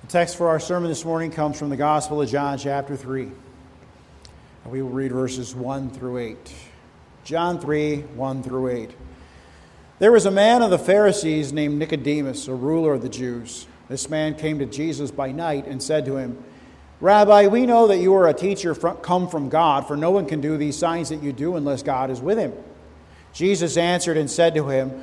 The text for our sermon this morning comes from the Gospel of John, chapter 3. And we will read verses 1 through 8. John 3, 1 through 8. There was a man of the Pharisees named Nicodemus, a ruler of the Jews. This man came to Jesus by night and said to him, Rabbi, we know that you are a teacher come from God, for no one can do these signs that you do unless God is with him. Jesus answered and said to him,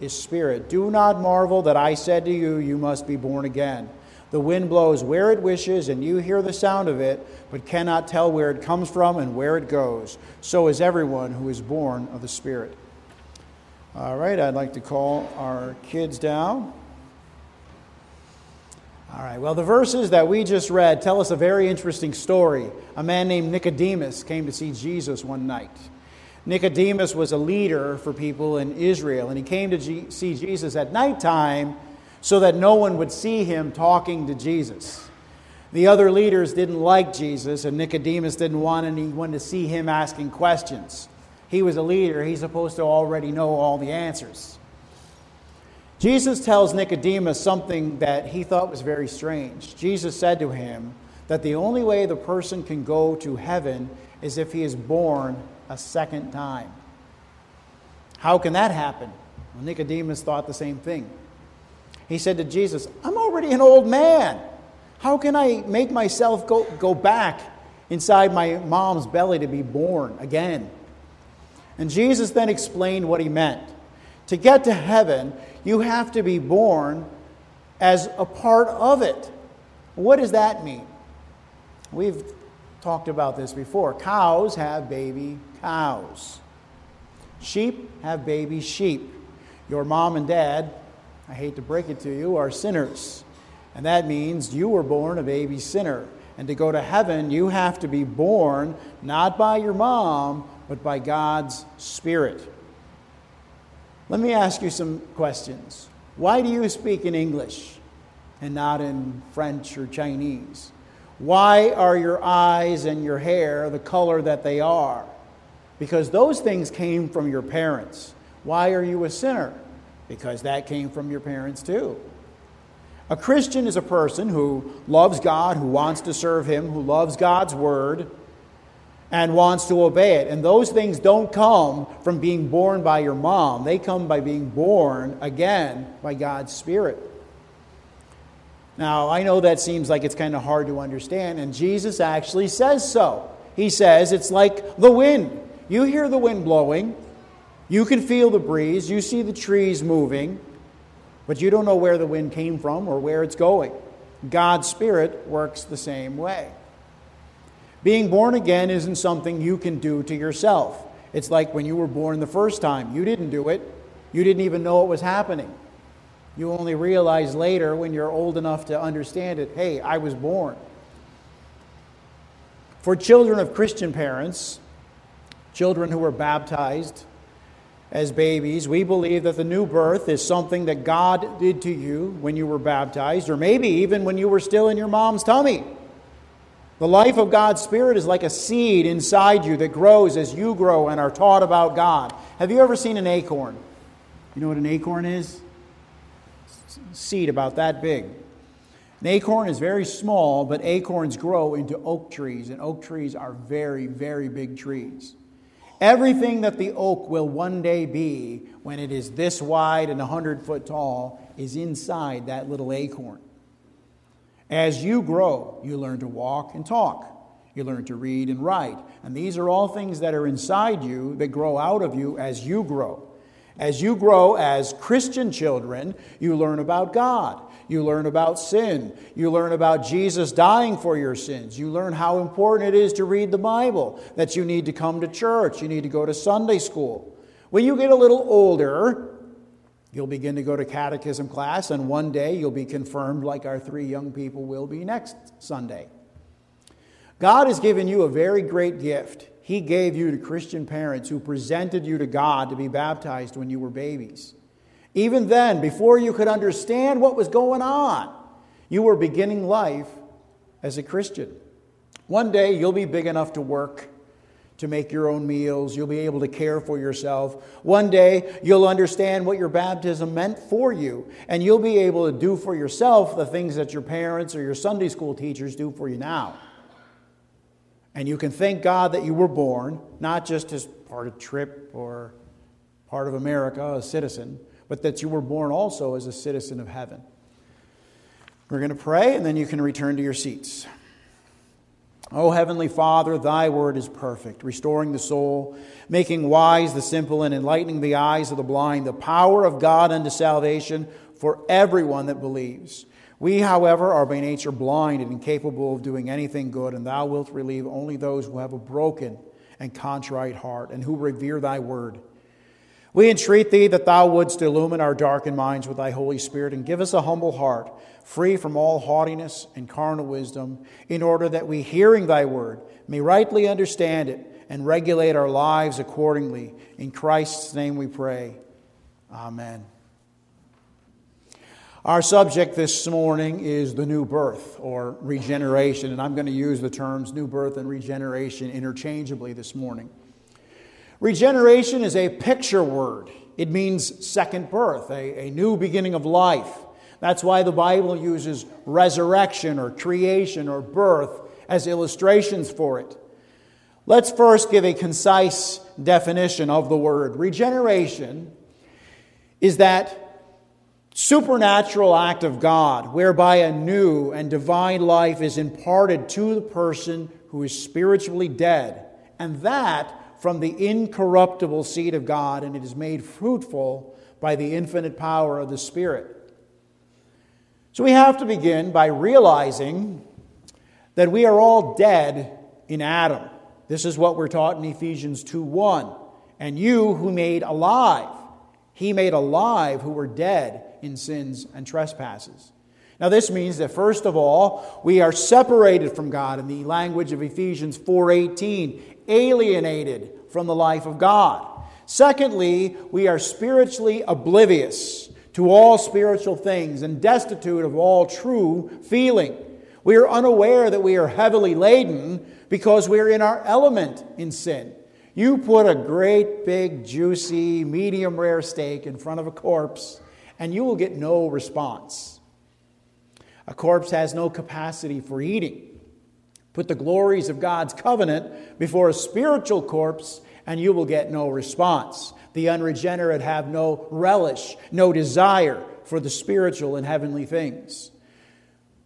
is spirit. Do not marvel that I said to you, You must be born again. The wind blows where it wishes, and you hear the sound of it, but cannot tell where it comes from and where it goes. So is everyone who is born of the Spirit. All right, I'd like to call our kids down. All right, well, the verses that we just read tell us a very interesting story. A man named Nicodemus came to see Jesus one night. Nicodemus was a leader for people in Israel, and he came to G- see Jesus at nighttime so that no one would see him talking to Jesus. The other leaders didn't like Jesus, and Nicodemus didn't want anyone to see him asking questions. He was a leader, he's supposed to already know all the answers. Jesus tells Nicodemus something that he thought was very strange. Jesus said to him that the only way the person can go to heaven is if he is born a second time. How can that happen? Well, Nicodemus thought the same thing. He said to Jesus, I'm already an old man. How can I make myself go, go back inside my mom's belly to be born again? And Jesus then explained what he meant. To get to heaven, you have to be born as a part of it. What does that mean? We've talked about this before. Cows have baby cows, sheep have baby sheep. Your mom and dad, I hate to break it to you, are sinners. And that means you were born a baby sinner. And to go to heaven, you have to be born not by your mom, but by God's Spirit. Let me ask you some questions. Why do you speak in English and not in French or Chinese? Why are your eyes and your hair the color that they are? Because those things came from your parents. Why are you a sinner? Because that came from your parents too. A Christian is a person who loves God, who wants to serve Him, who loves God's Word, and wants to obey it. And those things don't come from being born by your mom, they come by being born again by God's Spirit. Now, I know that seems like it's kind of hard to understand, and Jesus actually says so. He says it's like the wind. You hear the wind blowing, you can feel the breeze, you see the trees moving, but you don't know where the wind came from or where it's going. God's Spirit works the same way. Being born again isn't something you can do to yourself. It's like when you were born the first time. You didn't do it, you didn't even know it was happening. You only realize later when you're old enough to understand it hey, I was born. For children of Christian parents, children who were baptized as babies, we believe that the new birth is something that God did to you when you were baptized, or maybe even when you were still in your mom's tummy. The life of God's Spirit is like a seed inside you that grows as you grow and are taught about God. Have you ever seen an acorn? You know what an acorn is? Seed about that big. An acorn is very small, but acorns grow into oak trees, and oak trees are very, very big trees. Everything that the oak will one day be when it is this wide and 100 foot tall is inside that little acorn. As you grow, you learn to walk and talk. You learn to read and write. And these are all things that are inside you that grow out of you as you grow. As you grow as Christian children, you learn about God. You learn about sin. You learn about Jesus dying for your sins. You learn how important it is to read the Bible, that you need to come to church, you need to go to Sunday school. When you get a little older, you'll begin to go to catechism class, and one day you'll be confirmed like our three young people will be next Sunday. God has given you a very great gift. He gave you to Christian parents who presented you to God to be baptized when you were babies. Even then, before you could understand what was going on, you were beginning life as a Christian. One day you'll be big enough to work, to make your own meals. You'll be able to care for yourself. One day you'll understand what your baptism meant for you, and you'll be able to do for yourself the things that your parents or your Sunday school teachers do for you now. And you can thank God that you were born, not just as part of TRIP or part of America, a citizen, but that you were born also as a citizen of heaven. We're going to pray, and then you can return to your seats. O Heavenly Father, thy word is perfect, restoring the soul, making wise the simple, and enlightening the eyes of the blind, the power of God unto salvation for everyone that believes. We, however, are by nature blind and incapable of doing anything good, and thou wilt relieve only those who have a broken and contrite heart, and who revere thy word. We entreat thee that thou wouldst illumine our darkened minds with thy Holy Spirit, and give us a humble heart free from all haughtiness and carnal wisdom, in order that we, hearing thy word, may rightly understand it and regulate our lives accordingly. In Christ's name we pray. Amen. Our subject this morning is the new birth or regeneration, and I'm going to use the terms new birth and regeneration interchangeably this morning. Regeneration is a picture word. It means second birth, a, a new beginning of life. That's why the Bible uses resurrection or creation or birth as illustrations for it. Let's first give a concise definition of the word. Regeneration is that supernatural act of God whereby a new and divine life is imparted to the person who is spiritually dead, and that from the incorruptible seed of God, and it is made fruitful by the infinite power of the Spirit. So we have to begin by realizing that we are all dead in Adam. This is what we're taught in Ephesians 2 1. And you who made alive, he made alive who were dead in sins and trespasses. Now, this means that first of all, we are separated from God in the language of Ephesians 4:18, alienated from the life of God. Secondly, we are spiritually oblivious to all spiritual things and destitute of all true feeling. We are unaware that we are heavily laden because we are in our element in sin. You put a great, big, juicy, medium rare steak in front of a corpse, and you will get no response. A corpse has no capacity for eating. Put the glories of God's covenant before a spiritual corpse, and you will get no response. The unregenerate have no relish, no desire for the spiritual and heavenly things.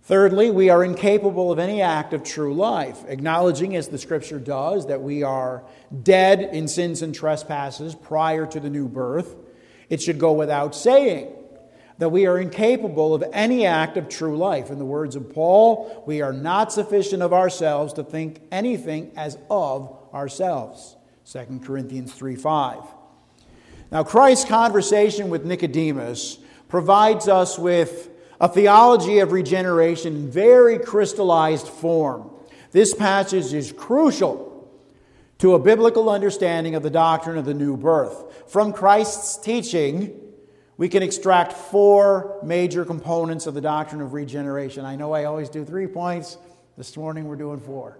Thirdly, we are incapable of any act of true life, acknowledging, as the scripture does, that we are dead in sins and trespasses prior to the new birth. It should go without saying that we are incapable of any act of true life. In the words of Paul, we are not sufficient of ourselves to think anything as of ourselves. 2 Corinthians 3 5. Now, Christ's conversation with Nicodemus provides us with a theology of regeneration in very crystallized form. This passage is crucial to a biblical understanding of the doctrine of the new birth. From Christ's teaching, we can extract four major components of the doctrine of regeneration. I know I always do three points. This morning we're doing four.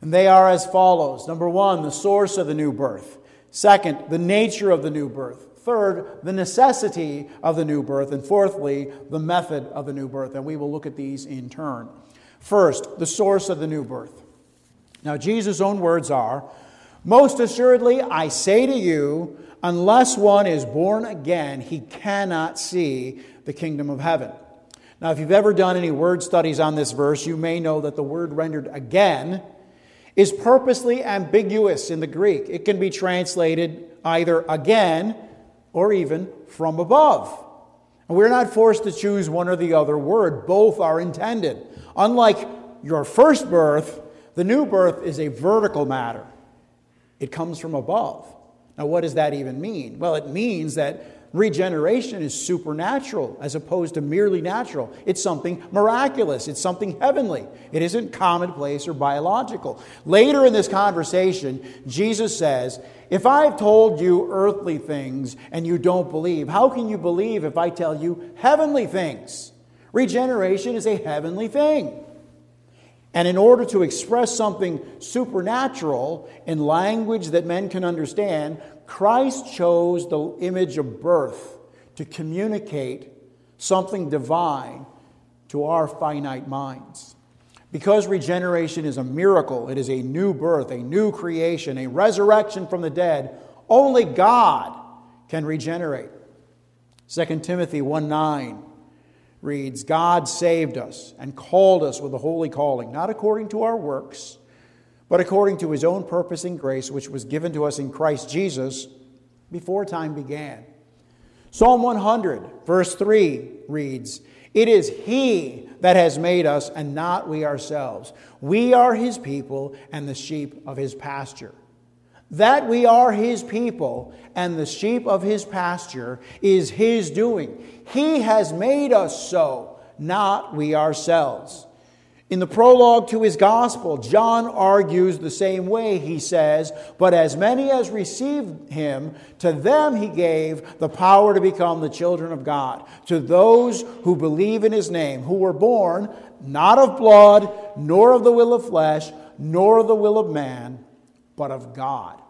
And they are as follows Number one, the source of the new birth. Second, the nature of the new birth. Third, the necessity of the new birth. And fourthly, the method of the new birth. And we will look at these in turn. First, the source of the new birth. Now, Jesus' own words are Most assuredly, I say to you, unless one is born again, he cannot see the kingdom of heaven. Now, if you've ever done any word studies on this verse, you may know that the word rendered again is purposely ambiguous in the Greek. It can be translated either again or even from above. And we're not forced to choose one or the other word, both are intended. Unlike your first birth, the new birth is a vertical matter, it comes from above. Now, what does that even mean? Well, it means that Regeneration is supernatural as opposed to merely natural. It's something miraculous, it's something heavenly. It isn't commonplace or biological. Later in this conversation, Jesus says, If I've told you earthly things and you don't believe, how can you believe if I tell you heavenly things? Regeneration is a heavenly thing. And in order to express something supernatural in language that men can understand, Christ chose the image of birth to communicate something divine to our finite minds. Because regeneration is a miracle, it is a new birth, a new creation, a resurrection from the dead, only God can regenerate. 2 Timothy 1 9 reads God saved us and called us with a holy calling, not according to our works, but according to his own purpose and grace, which was given to us in Christ Jesus before time began. Psalm 100, verse 3 reads, It is he that has made us and not we ourselves. We are his people and the sheep of his pasture. That we are his people and the sheep of his pasture is his doing. He has made us so, not we ourselves. In the prologue to his gospel, John argues the same way. He says, But as many as received him, to them he gave the power to become the children of God, to those who believe in his name, who were born not of blood, nor of the will of flesh, nor of the will of man but of God.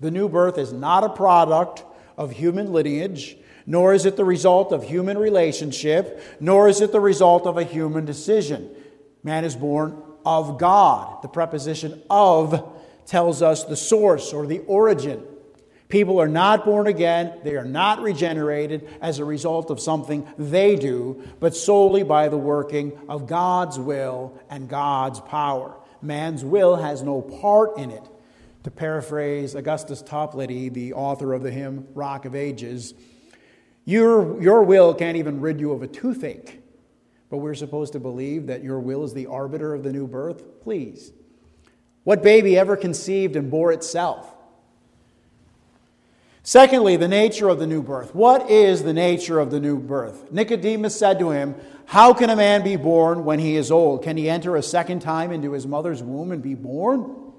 The new birth is not a product of human lineage, nor is it the result of human relationship, nor is it the result of a human decision. Man is born of God. The preposition of tells us the source or the origin. People are not born again, they are not regenerated as a result of something they do, but solely by the working of God's will and God's power. Man's will has no part in it. To paraphrase Augustus Toplady, the author of the hymn Rock of Ages, your, your will can't even rid you of a toothache, but we're supposed to believe that your will is the arbiter of the new birth? Please. What baby ever conceived and bore itself? Secondly, the nature of the new birth. What is the nature of the new birth? Nicodemus said to him, How can a man be born when he is old? Can he enter a second time into his mother's womb and be born?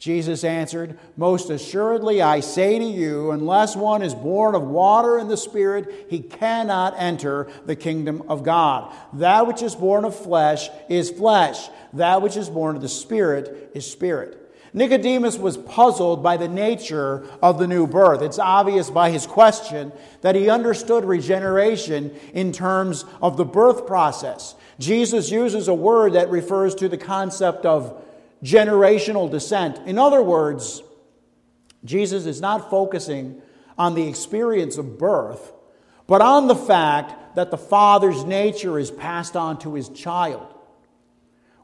Jesus answered, Most assuredly I say to you, unless one is born of water and the Spirit, he cannot enter the kingdom of God. That which is born of flesh is flesh, that which is born of the Spirit is spirit. Nicodemus was puzzled by the nature of the new birth. It's obvious by his question that he understood regeneration in terms of the birth process. Jesus uses a word that refers to the concept of generational descent. In other words, Jesus is not focusing on the experience of birth, but on the fact that the father's nature is passed on to his child.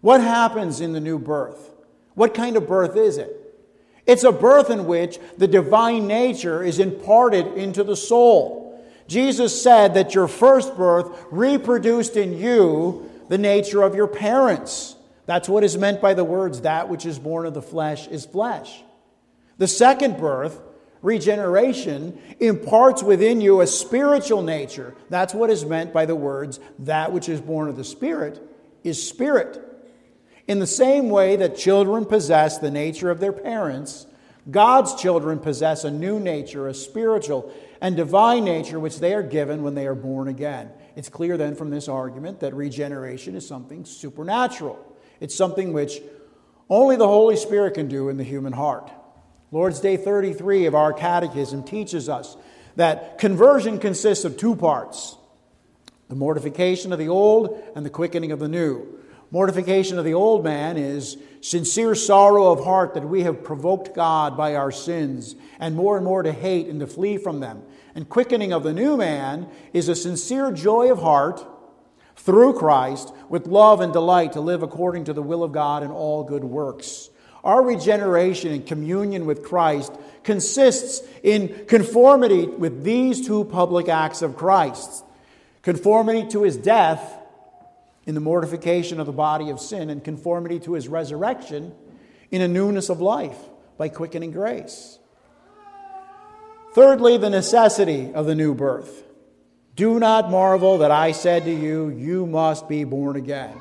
What happens in the new birth? What kind of birth is it? It's a birth in which the divine nature is imparted into the soul. Jesus said that your first birth reproduced in you the nature of your parents. That's what is meant by the words, that which is born of the flesh is flesh. The second birth, regeneration, imparts within you a spiritual nature. That's what is meant by the words, that which is born of the Spirit is spirit. In the same way that children possess the nature of their parents, God's children possess a new nature, a spiritual and divine nature, which they are given when they are born again. It's clear then from this argument that regeneration is something supernatural. It's something which only the Holy Spirit can do in the human heart. Lord's Day 33 of our catechism teaches us that conversion consists of two parts the mortification of the old and the quickening of the new. Mortification of the old man is sincere sorrow of heart that we have provoked God by our sins, and more and more to hate and to flee from them. And quickening of the new man is a sincere joy of heart through Christ with love and delight to live according to the will of God in all good works. Our regeneration and communion with Christ consists in conformity with these two public acts of Christ conformity to his death in the mortification of the body of sin and conformity to his resurrection in a newness of life by quickening grace. Thirdly, the necessity of the new birth. Do not marvel that I said to you, You must be born again.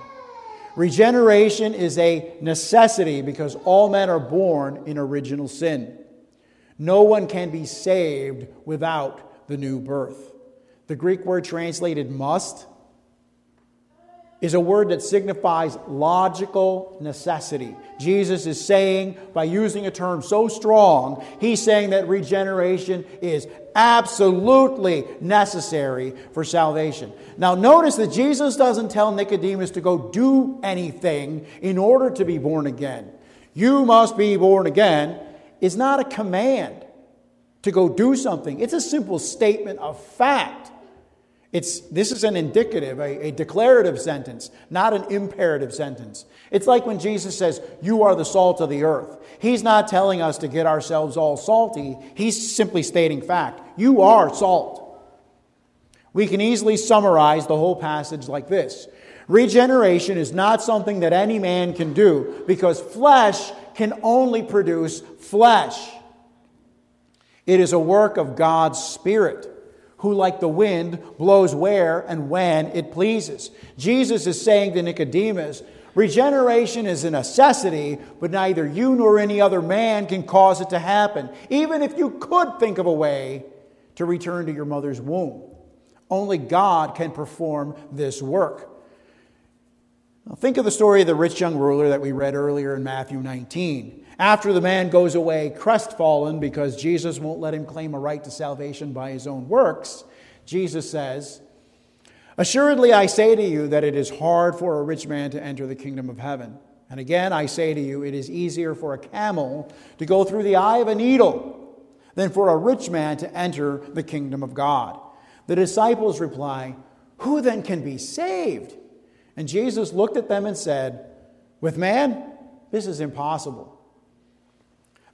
Regeneration is a necessity because all men are born in original sin. No one can be saved without the new birth. The Greek word translated must is a word that signifies logical necessity. Jesus is saying, by using a term so strong, he's saying that regeneration is absolutely necessary for salvation. Now, notice that Jesus doesn't tell Nicodemus to go do anything in order to be born again. You must be born again is not a command to go do something, it's a simple statement of fact. It's, this is an indicative, a, a declarative sentence, not an imperative sentence. It's like when Jesus says, You are the salt of the earth. He's not telling us to get ourselves all salty, he's simply stating fact. You are salt. We can easily summarize the whole passage like this Regeneration is not something that any man can do because flesh can only produce flesh. It is a work of God's Spirit who, like the wind, blows where and when it pleases. Jesus is saying to Nicodemus, Regeneration is a necessity, but neither you nor any other man can cause it to happen, even if you could think of a way to return to your mother's womb. Only God can perform this work. Now, think of the story of the rich young ruler that we read earlier in Matthew 19. After the man goes away crestfallen because Jesus won't let him claim a right to salvation by his own works, Jesus says, Assuredly, I say to you that it is hard for a rich man to enter the kingdom of heaven. And again, I say to you, it is easier for a camel to go through the eye of a needle than for a rich man to enter the kingdom of God. The disciples reply, Who then can be saved? And Jesus looked at them and said, With man, this is impossible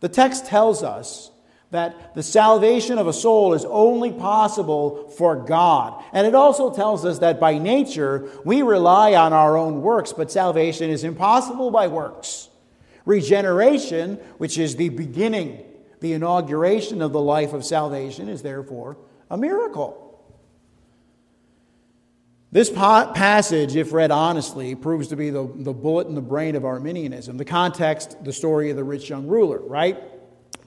the text tells us that the salvation of a soul is only possible for God. And it also tells us that by nature, we rely on our own works, but salvation is impossible by works. Regeneration, which is the beginning, the inauguration of the life of salvation, is therefore a miracle. This passage, if read honestly, proves to be the, the bullet in the brain of Arminianism. The context, the story of the rich young ruler, right?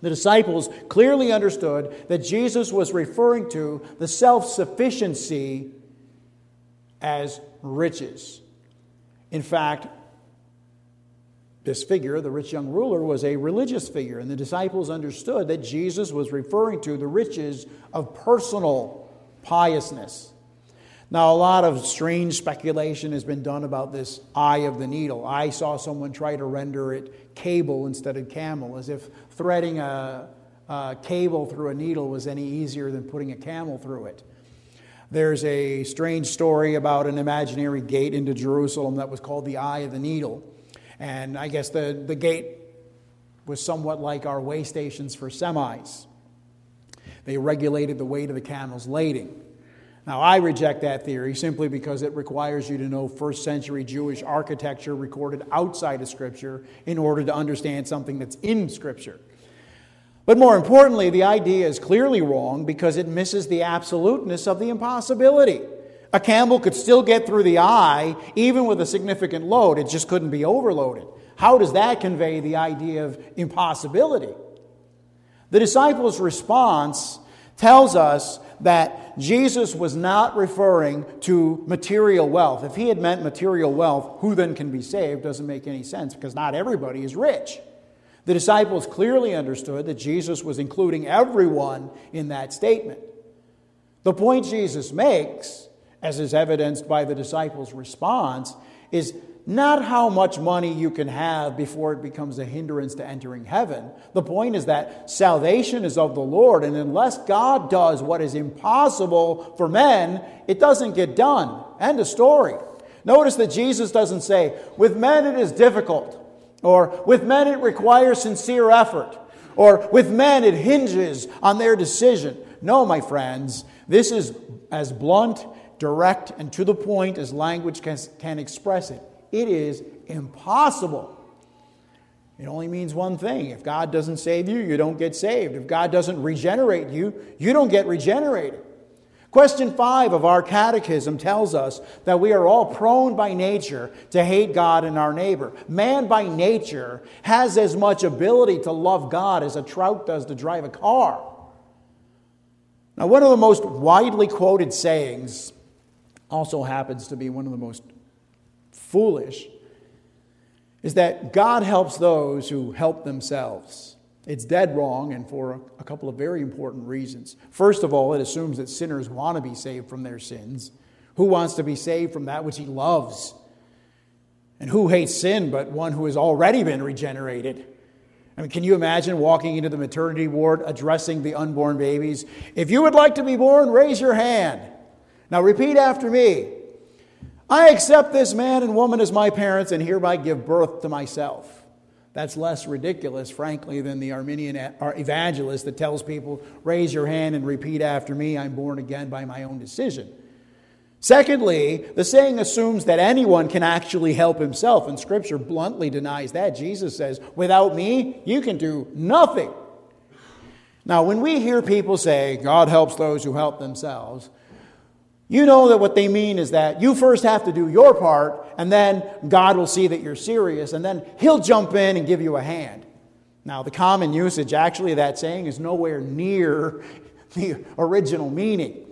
The disciples clearly understood that Jesus was referring to the self sufficiency as riches. In fact, this figure, the rich young ruler, was a religious figure, and the disciples understood that Jesus was referring to the riches of personal piousness. Now, a lot of strange speculation has been done about this eye of the needle. I saw someone try to render it cable instead of camel, as if threading a, a cable through a needle was any easier than putting a camel through it. There's a strange story about an imaginary gate into Jerusalem that was called the Eye of the Needle. And I guess the, the gate was somewhat like our way stations for semis. They regulated the weight of the camel's lading. Now, I reject that theory simply because it requires you to know first century Jewish architecture recorded outside of Scripture in order to understand something that's in Scripture. But more importantly, the idea is clearly wrong because it misses the absoluteness of the impossibility. A camel could still get through the eye even with a significant load, it just couldn't be overloaded. How does that convey the idea of impossibility? The disciples' response tells us that Jesus was not referring to material wealth. If he had meant material wealth, who then can be saved doesn't make any sense because not everybody is rich. The disciples clearly understood that Jesus was including everyone in that statement. The point Jesus makes, as is evidenced by the disciples' response, is not how much money you can have before it becomes a hindrance to entering heaven. The point is that salvation is of the Lord, and unless God does what is impossible for men, it doesn't get done. End of story. Notice that Jesus doesn't say, with men it is difficult, or with men it requires sincere effort, or with men it hinges on their decision. No, my friends, this is as blunt, direct, and to the point as language can, can express it. It is impossible. It only means one thing. If God doesn't save you, you don't get saved. If God doesn't regenerate you, you don't get regenerated. Question five of our catechism tells us that we are all prone by nature to hate God and our neighbor. Man by nature has as much ability to love God as a trout does to drive a car. Now, one of the most widely quoted sayings also happens to be one of the most foolish is that God helps those who help themselves. It's dead wrong, and for a couple of very important reasons. First of all, it assumes that sinners want to be saved from their sins. Who wants to be saved from that which he loves? And who hates sin but one who has already been regenerated? I mean, can you imagine walking into the maternity ward addressing the unborn babies? If you would like to be born, raise your hand. Now repeat after me I accept this man and woman as my parents and hereby give birth to myself. That's less ridiculous, frankly, than the Arminian evangelist that tells people, raise your hand and repeat after me, I'm born again by my own decision. Secondly, the saying assumes that anyone can actually help himself, and Scripture bluntly denies that. Jesus says, without me, you can do nothing. Now, when we hear people say, God helps those who help themselves, you know that what they mean is that you first have to do your part, and then God will see that you're serious, and then He'll jump in and give you a hand. Now, the common usage actually of that saying is nowhere near the original meaning.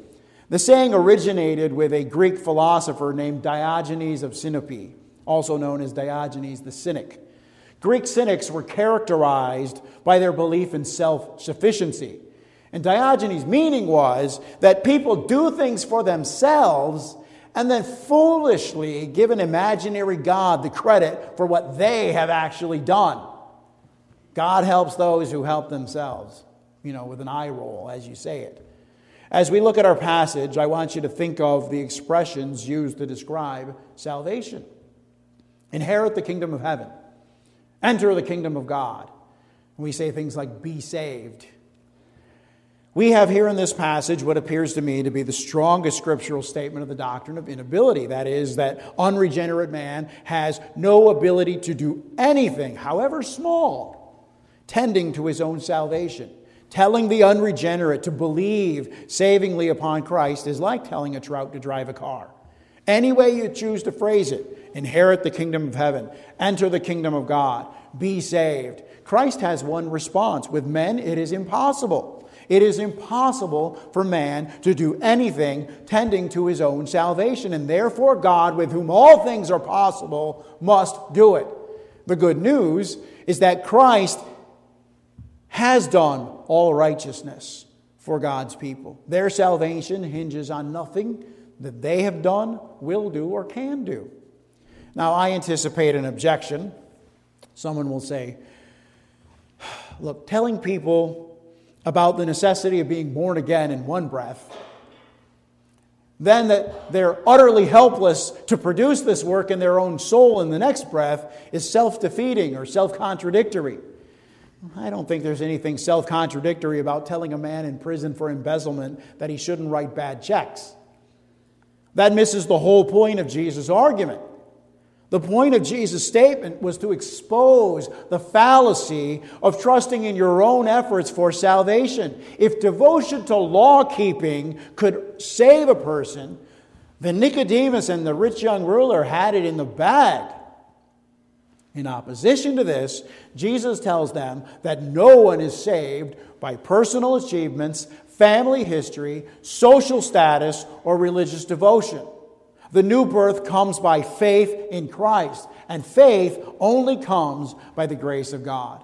The saying originated with a Greek philosopher named Diogenes of Sinope, also known as Diogenes the Cynic. Greek cynics were characterized by their belief in self sufficiency. And Diogenes' meaning was that people do things for themselves and then foolishly give an imaginary God the credit for what they have actually done. God helps those who help themselves, you know, with an eye roll as you say it. As we look at our passage, I want you to think of the expressions used to describe salvation inherit the kingdom of heaven, enter the kingdom of God. We say things like be saved, we have here in this passage what appears to me to be the strongest scriptural statement of the doctrine of inability. That is, that unregenerate man has no ability to do anything, however small, tending to his own salvation. Telling the unregenerate to believe savingly upon Christ is like telling a trout to drive a car. Any way you choose to phrase it inherit the kingdom of heaven, enter the kingdom of God, be saved. Christ has one response. With men, it is impossible. It is impossible for man to do anything tending to his own salvation, and therefore God, with whom all things are possible, must do it. The good news is that Christ has done all righteousness for God's people. Their salvation hinges on nothing that they have done, will do, or can do. Now, I anticipate an objection. Someone will say, Look, telling people about the necessity of being born again in one breath, then that they're utterly helpless to produce this work in their own soul in the next breath is self defeating or self contradictory. I don't think there's anything self contradictory about telling a man in prison for embezzlement that he shouldn't write bad checks. That misses the whole point of Jesus' argument. The point of Jesus' statement was to expose the fallacy of trusting in your own efforts for salvation. If devotion to law keeping could save a person, then Nicodemus and the rich young ruler had it in the bag. In opposition to this, Jesus tells them that no one is saved by personal achievements, family history, social status, or religious devotion. The new birth comes by faith in Christ, and faith only comes by the grace of God.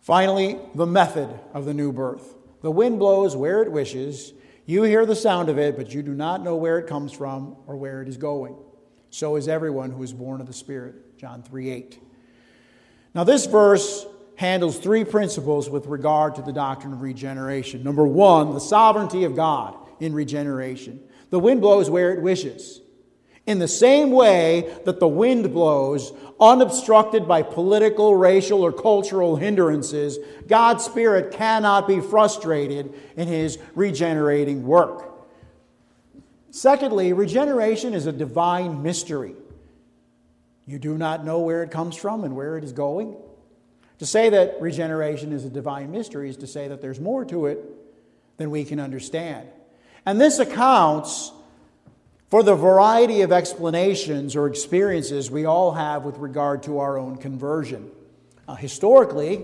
Finally, the method of the new birth. The wind blows where it wishes. You hear the sound of it, but you do not know where it comes from or where it is going. So is everyone who is born of the Spirit. John 3 8. Now, this verse handles three principles with regard to the doctrine of regeneration. Number one, the sovereignty of God in regeneration. The wind blows where it wishes. In the same way that the wind blows, unobstructed by political, racial, or cultural hindrances, God's Spirit cannot be frustrated in His regenerating work. Secondly, regeneration is a divine mystery. You do not know where it comes from and where it is going. To say that regeneration is a divine mystery is to say that there's more to it than we can understand. And this accounts for the variety of explanations or experiences we all have with regard to our own conversion. Uh, historically,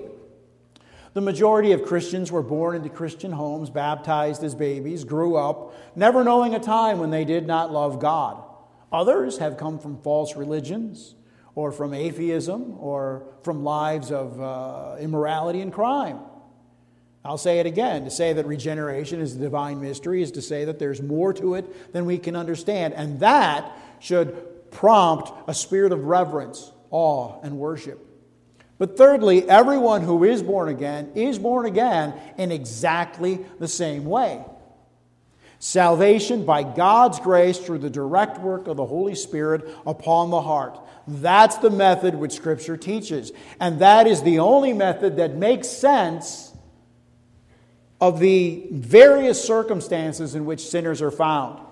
the majority of Christians were born into Christian homes, baptized as babies, grew up, never knowing a time when they did not love God. Others have come from false religions, or from atheism, or from lives of uh, immorality and crime. I'll say it again. To say that regeneration is a divine mystery is to say that there's more to it than we can understand. And that should prompt a spirit of reverence, awe, and worship. But thirdly, everyone who is born again is born again in exactly the same way. Salvation by God's grace through the direct work of the Holy Spirit upon the heart. That's the method which Scripture teaches. And that is the only method that makes sense of the various circumstances in which sinners are found.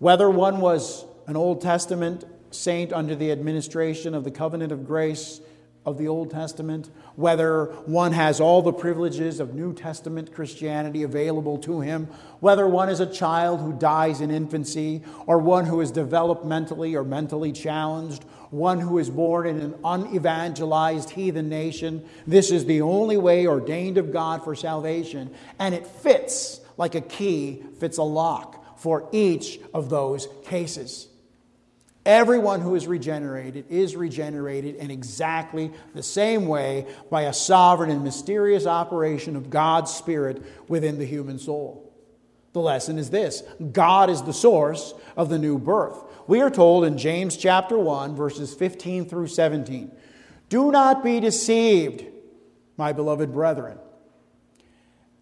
Whether one was an Old Testament saint under the administration of the covenant of grace of the Old Testament, whether one has all the privileges of New Testament Christianity available to him, whether one is a child who dies in infancy, or one who is developmentally or mentally challenged, one who is born in an unevangelized heathen nation. This is the only way ordained of God for salvation, and it fits like a key fits a lock for each of those cases. Everyone who is regenerated is regenerated in exactly the same way by a sovereign and mysterious operation of God's Spirit within the human soul. The lesson is this God is the source of the new birth. We are told in James chapter 1, verses 15 through 17 Do not be deceived, my beloved brethren.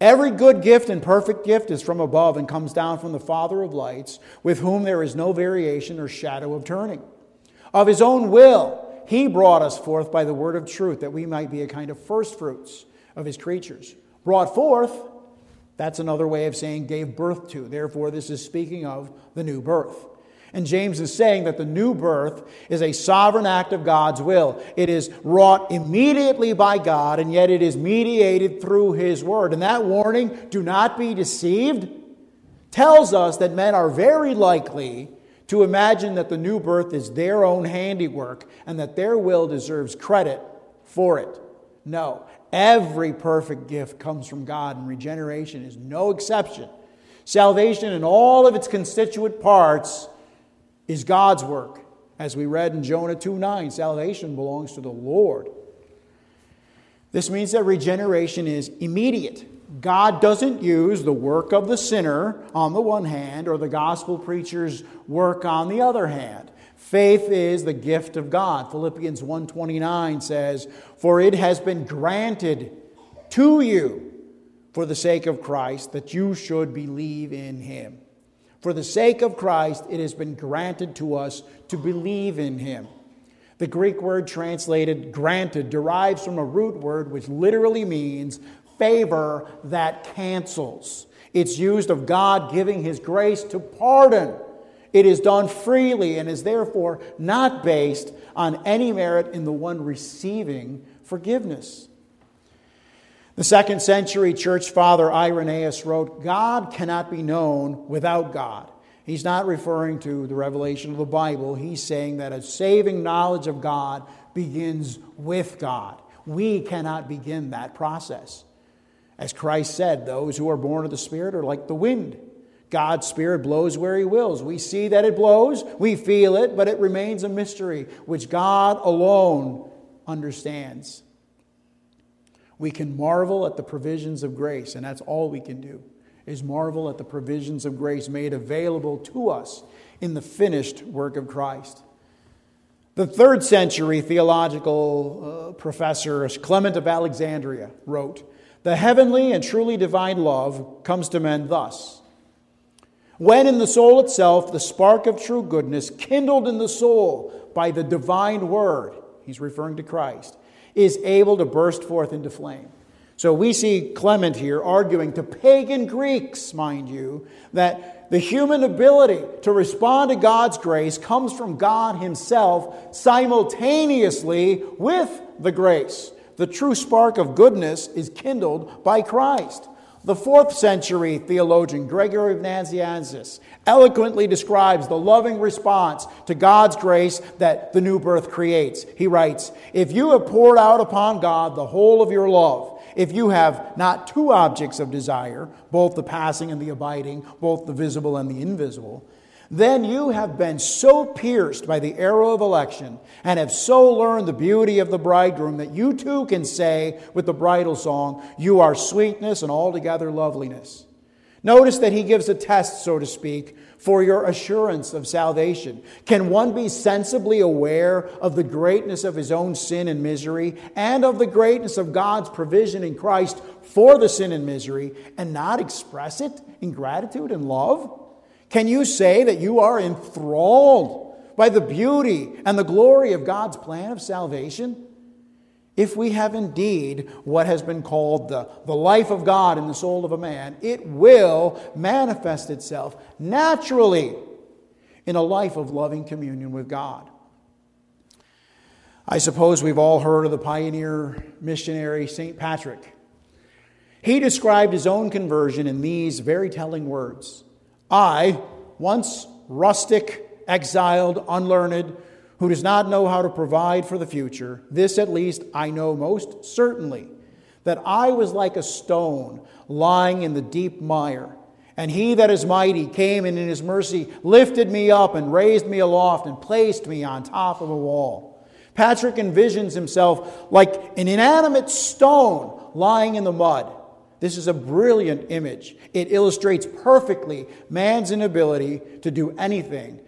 Every good gift and perfect gift is from above and comes down from the Father of lights, with whom there is no variation or shadow of turning. Of his own will, he brought us forth by the word of truth, that we might be a kind of firstfruits of his creatures. Brought forth, that's another way of saying gave birth to. Therefore, this is speaking of the new birth. And James is saying that the new birth is a sovereign act of God's will. It is wrought immediately by God, and yet it is mediated through His Word. And that warning, do not be deceived, tells us that men are very likely to imagine that the new birth is their own handiwork and that their will deserves credit for it. No, every perfect gift comes from God, and regeneration is no exception. Salvation in all of its constituent parts is God's work. As we read in Jonah 2 9, salvation belongs to the Lord. This means that regeneration is immediate. God doesn't use the work of the sinner on the one hand or the gospel preacher's work on the other hand. Faith is the gift of God. Philippians 1:29 says, "For it has been granted to you for the sake of Christ that you should believe in him." For the sake of Christ, it has been granted to us to believe in him. The Greek word translated granted derives from a root word which literally means favor that cancels. It's used of God giving his grace to pardon. It is done freely and is therefore not based on any merit in the one receiving forgiveness. The second century church father Irenaeus wrote, God cannot be known without God. He's not referring to the revelation of the Bible. He's saying that a saving knowledge of God begins with God. We cannot begin that process. As Christ said, those who are born of the Spirit are like the wind. God's Spirit blows where He wills. We see that it blows, we feel it, but it remains a mystery which God alone understands. We can marvel at the provisions of grace, and that's all we can do, is marvel at the provisions of grace made available to us in the finished work of Christ. The third century theological uh, professor, Clement of Alexandria, wrote The heavenly and truly divine love comes to men thus. When in the soul itself, the spark of true goodness, kindled in the soul by the divine word, he's referring to Christ, is able to burst forth into flame. So we see Clement here arguing to pagan Greeks, mind you, that the human ability to respond to God's grace comes from God Himself simultaneously with the grace. The true spark of goodness is kindled by Christ. The fourth century theologian Gregory of Nazianzus eloquently describes the loving response to God's grace that the new birth creates. He writes, If you have poured out upon God the whole of your love, if you have not two objects of desire, both the passing and the abiding, both the visible and the invisible, then you have been so pierced by the arrow of election and have so learned the beauty of the bridegroom that you too can say with the bridal song, You are sweetness and altogether loveliness. Notice that he gives a test, so to speak, for your assurance of salvation. Can one be sensibly aware of the greatness of his own sin and misery and of the greatness of God's provision in Christ for the sin and misery and not express it in gratitude and love? Can you say that you are enthralled by the beauty and the glory of God's plan of salvation? If we have indeed what has been called the, the life of God in the soul of a man, it will manifest itself naturally in a life of loving communion with God. I suppose we've all heard of the pioneer missionary St. Patrick. He described his own conversion in these very telling words I, once rustic, exiled, unlearned, who does not know how to provide for the future, this at least I know most certainly, that I was like a stone lying in the deep mire. And he that is mighty came and in his mercy lifted me up and raised me aloft and placed me on top of a wall. Patrick envisions himself like an inanimate stone lying in the mud. This is a brilliant image. It illustrates perfectly man's inability to do anything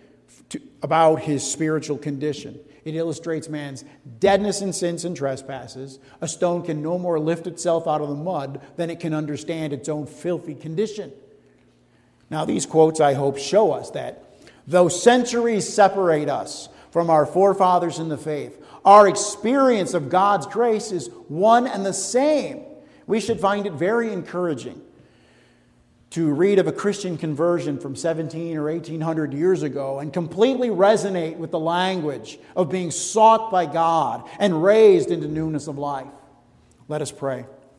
to, about his spiritual condition. It illustrates man's deadness in sins and trespasses. A stone can no more lift itself out of the mud than it can understand its own filthy condition. Now, these quotes, I hope, show us that though centuries separate us from our forefathers in the faith, our experience of God's grace is one and the same we should find it very encouraging to read of a Christian conversion from 17 or 1800 years ago and completely resonate with the language of being sought by God and raised into newness of life. Let us pray.